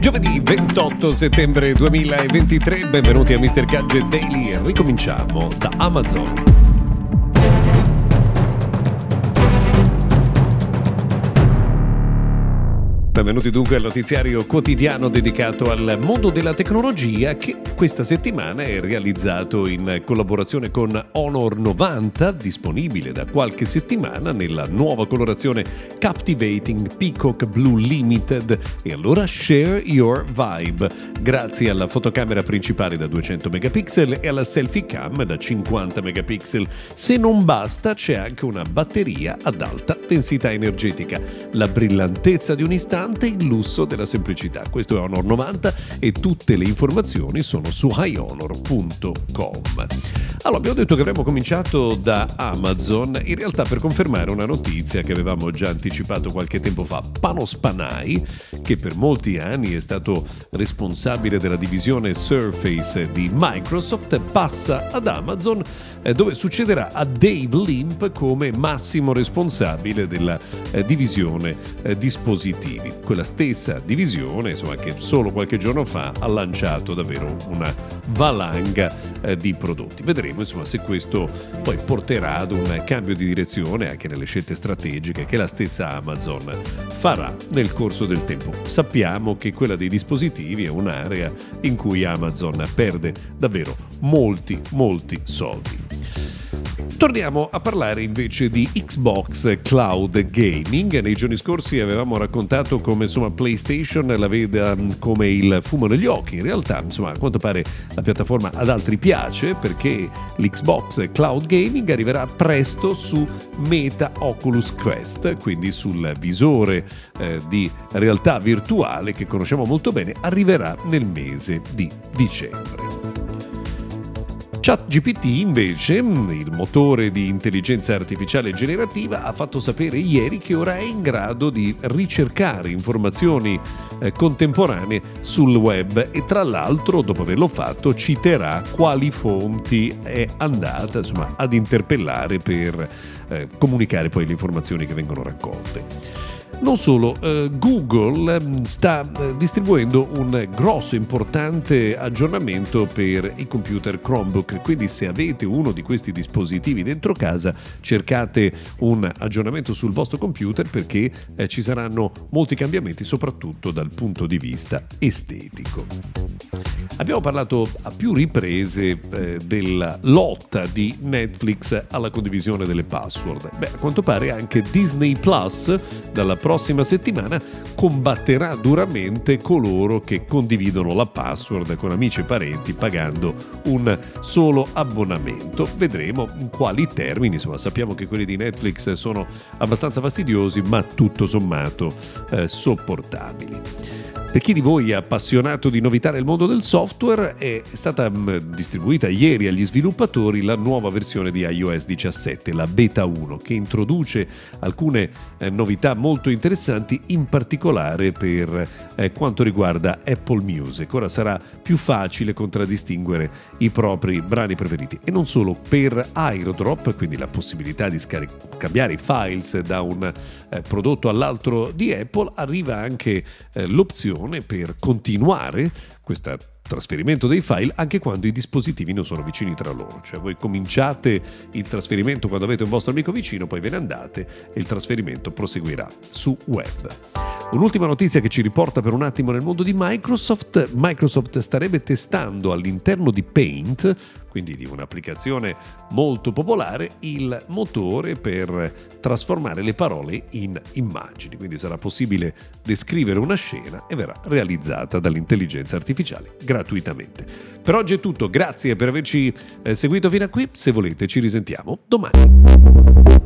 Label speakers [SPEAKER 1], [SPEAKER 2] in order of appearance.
[SPEAKER 1] Giovedì 28 settembre 2023, benvenuti a Mr. Gadget Daily. Ricominciamo da Amazon. Benvenuti dunque al notiziario quotidiano dedicato al mondo della tecnologia che questa settimana è realizzato in collaborazione con Honor 90, disponibile da qualche settimana nella nuova colorazione Captivating Peacock Blue Limited. E allora share your vibe, grazie alla fotocamera principale da 200 megapixel e alla selfie cam da 50 megapixel. Se non basta c'è anche una batteria ad alta densità energetica, la brillantezza di un istante nonostante il lusso della semplicità. Questo è Honor 90 e tutte le informazioni sono su highhonor.com. Allora, abbiamo detto che avremmo cominciato da Amazon, in realtà per confermare una notizia che avevamo già anticipato qualche tempo fa. Panos Panay, che per molti anni è stato responsabile della divisione Surface di Microsoft, passa ad Amazon eh, dove succederà a Dave Limp come massimo responsabile della eh, divisione eh, dispositivi. Quella stessa divisione, insomma, che solo qualche giorno fa ha lanciato davvero una valanga di prodotti. Vedremo insomma se questo poi porterà ad un cambio di direzione anche nelle scelte strategiche che la stessa Amazon farà nel corso del tempo. Sappiamo che quella dei dispositivi è un'area in cui Amazon perde davvero molti molti soldi. Torniamo a parlare invece di Xbox Cloud Gaming. Nei giorni scorsi avevamo raccontato come insomma, PlayStation la veda come il fumo negli occhi. In realtà, insomma, a quanto pare la piattaforma ad altri piace perché l'Xbox Cloud Gaming arriverà presto su Meta Oculus Quest, quindi sul visore eh, di realtà virtuale che conosciamo molto bene, arriverà nel mese di dicembre. ChatGPT invece, il motore di intelligenza artificiale generativa, ha fatto sapere ieri che ora è in grado di ricercare informazioni eh, contemporanee sul web e tra l'altro dopo averlo fatto citerà quali fonti è andata insomma, ad interpellare per eh, comunicare poi le informazioni che vengono raccolte. Non solo, eh, Google ehm, sta eh, distribuendo un grosso importante aggiornamento per i computer Chromebook, quindi se avete uno di questi dispositivi dentro casa cercate un aggiornamento sul vostro computer perché eh, ci saranno molti cambiamenti soprattutto dal punto di vista estetico. Abbiamo parlato a più riprese eh, della lotta di Netflix alla condivisione delle password. Beh, a quanto pare anche Disney Plus dalla prossima settimana combatterà duramente coloro che condividono la password con amici e parenti pagando un solo abbonamento. Vedremo in quali termini, insomma sappiamo che quelli di Netflix sono abbastanza fastidiosi ma tutto sommato eh, sopportabili. Per chi di voi è appassionato di novità nel mondo del software, è stata mm, distribuita ieri agli sviluppatori la nuova versione di iOS 17, la Beta 1, che introduce alcune eh, novità molto interessanti, in particolare per eh, quanto riguarda Apple Music. Ora sarà più facile contraddistinguere i propri brani preferiti e non solo per AeroDrop, quindi la possibilità di scaric- cambiare i files da un eh, prodotto all'altro di Apple, arriva anche eh, l'opzione opzione per continuare questo trasferimento dei file anche quando i dispositivi non sono vicini tra loro. Cioè voi cominciate il trasferimento quando avete un vostro amico vicino, poi ve ne andate e il trasferimento proseguirà su web. Un'ultima notizia che ci riporta per un attimo nel mondo di Microsoft. Microsoft starebbe testando all'interno di Paint quindi di un'applicazione molto popolare, il motore per trasformare le parole in immagini. Quindi sarà possibile descrivere una scena e verrà realizzata dall'intelligenza artificiale gratuitamente. Per oggi è tutto, grazie per averci eh, seguito fino a qui, se volete ci risentiamo domani.